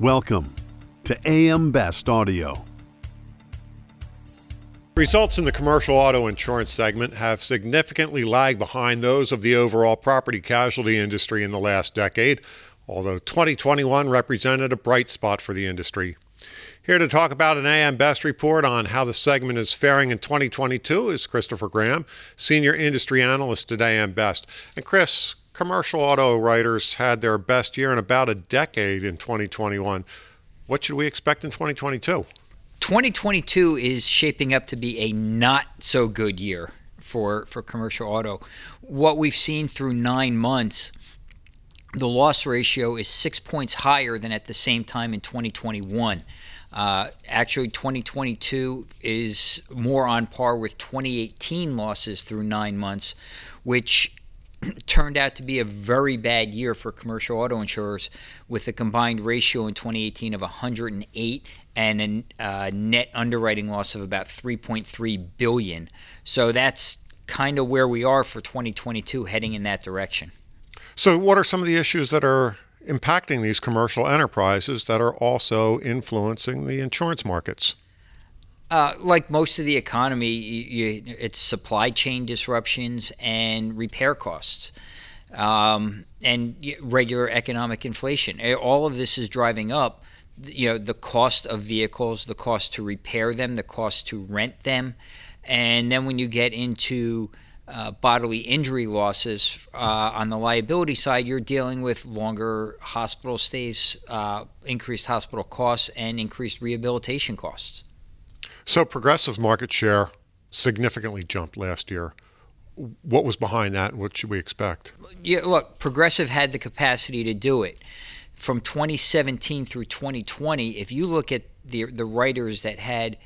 Welcome to AM Best Audio. Results in the commercial auto insurance segment have significantly lagged behind those of the overall property casualty industry in the last decade, although 2021 represented a bright spot for the industry. Here to talk about an AM Best report on how the segment is faring in 2022 is Christopher Graham, Senior Industry Analyst at AM Best. And Chris, commercial auto writers had their best year in about a decade in 2021. What should we expect in 2022? 2022 is shaping up to be a not so good year for for commercial auto. What we've seen through 9 months the loss ratio is 6 points higher than at the same time in 2021. Uh, actually, 2022 is more on par with 2018 losses through nine months, which turned out to be a very bad year for commercial auto insurers with a combined ratio in 2018 of 108 and a uh, net underwriting loss of about 3.3 billion. So that's kind of where we are for 2022 heading in that direction. So what are some of the issues that are impacting these commercial enterprises that are also influencing the insurance markets? Uh, like most of the economy, you, it's supply chain disruptions and repair costs, um, and regular economic inflation. All of this is driving up, you know, the cost of vehicles, the cost to repair them, the cost to rent them, and then when you get into uh, bodily injury losses uh, on the liability side, you're dealing with longer hospital stays, uh, increased hospital costs, and increased rehabilitation costs. So Progressive's market share significantly jumped last year. What was behind that, what should we expect? Yeah, look, Progressive had the capacity to do it. From 2017 through 2020, if you look at the the writers that had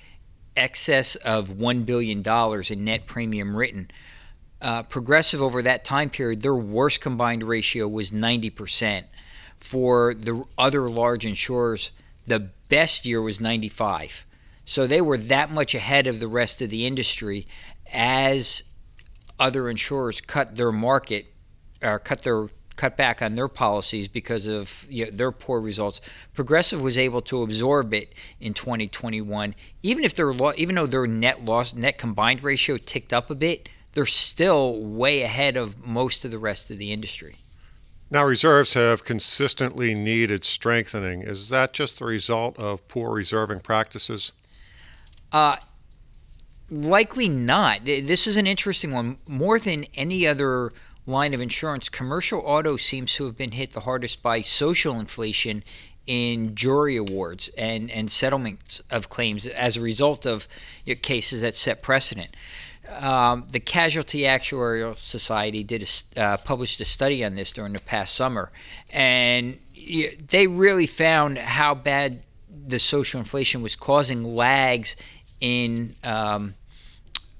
excess of one billion dollars in net premium written, uh, Progressive over that time period, their worst combined ratio was 90 percent. For the other large insurers, the best year was 95. So they were that much ahead of the rest of the industry as other insurers cut their market or cut their cut back on their policies because of you know, their poor results. Progressive was able to absorb it in 2021, even if their lo- even though their net loss net combined ratio ticked up a bit, they're still way ahead of most of the rest of the industry. Now, reserves have consistently needed strengthening. Is that just the result of poor reserving practices? Uh, likely not. This is an interesting one. More than any other line of insurance, commercial auto seems to have been hit the hardest by social inflation in jury awards and, and settlements of claims as a result of you know, cases that set precedent. Um, the Casualty Actuarial Society did a, uh, published a study on this during the past summer, and they really found how bad the social inflation was causing lags in um,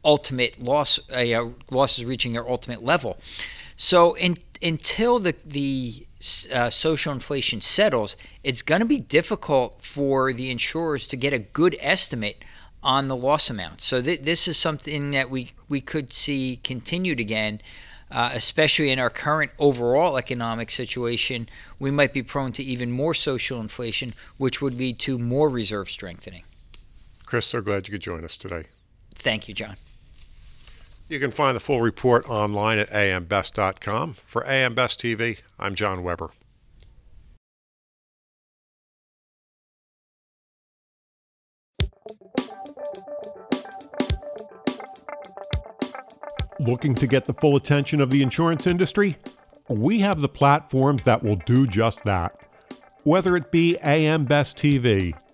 ultimate loss uh, losses reaching their ultimate level. So in, until the the uh, social inflation settles, it's going to be difficult for the insurers to get a good estimate on the loss amount. So th- this is something that we we could see continued again. Uh, especially in our current overall economic situation, we might be prone to even more social inflation, which would lead to more reserve strengthening. Chris, so glad you could join us today. Thank you, John. You can find the full report online at ambest.com. For AM Best TV, I'm John Weber. Looking to get the full attention of the insurance industry? We have the platforms that will do just that. Whether it be AM Best TV,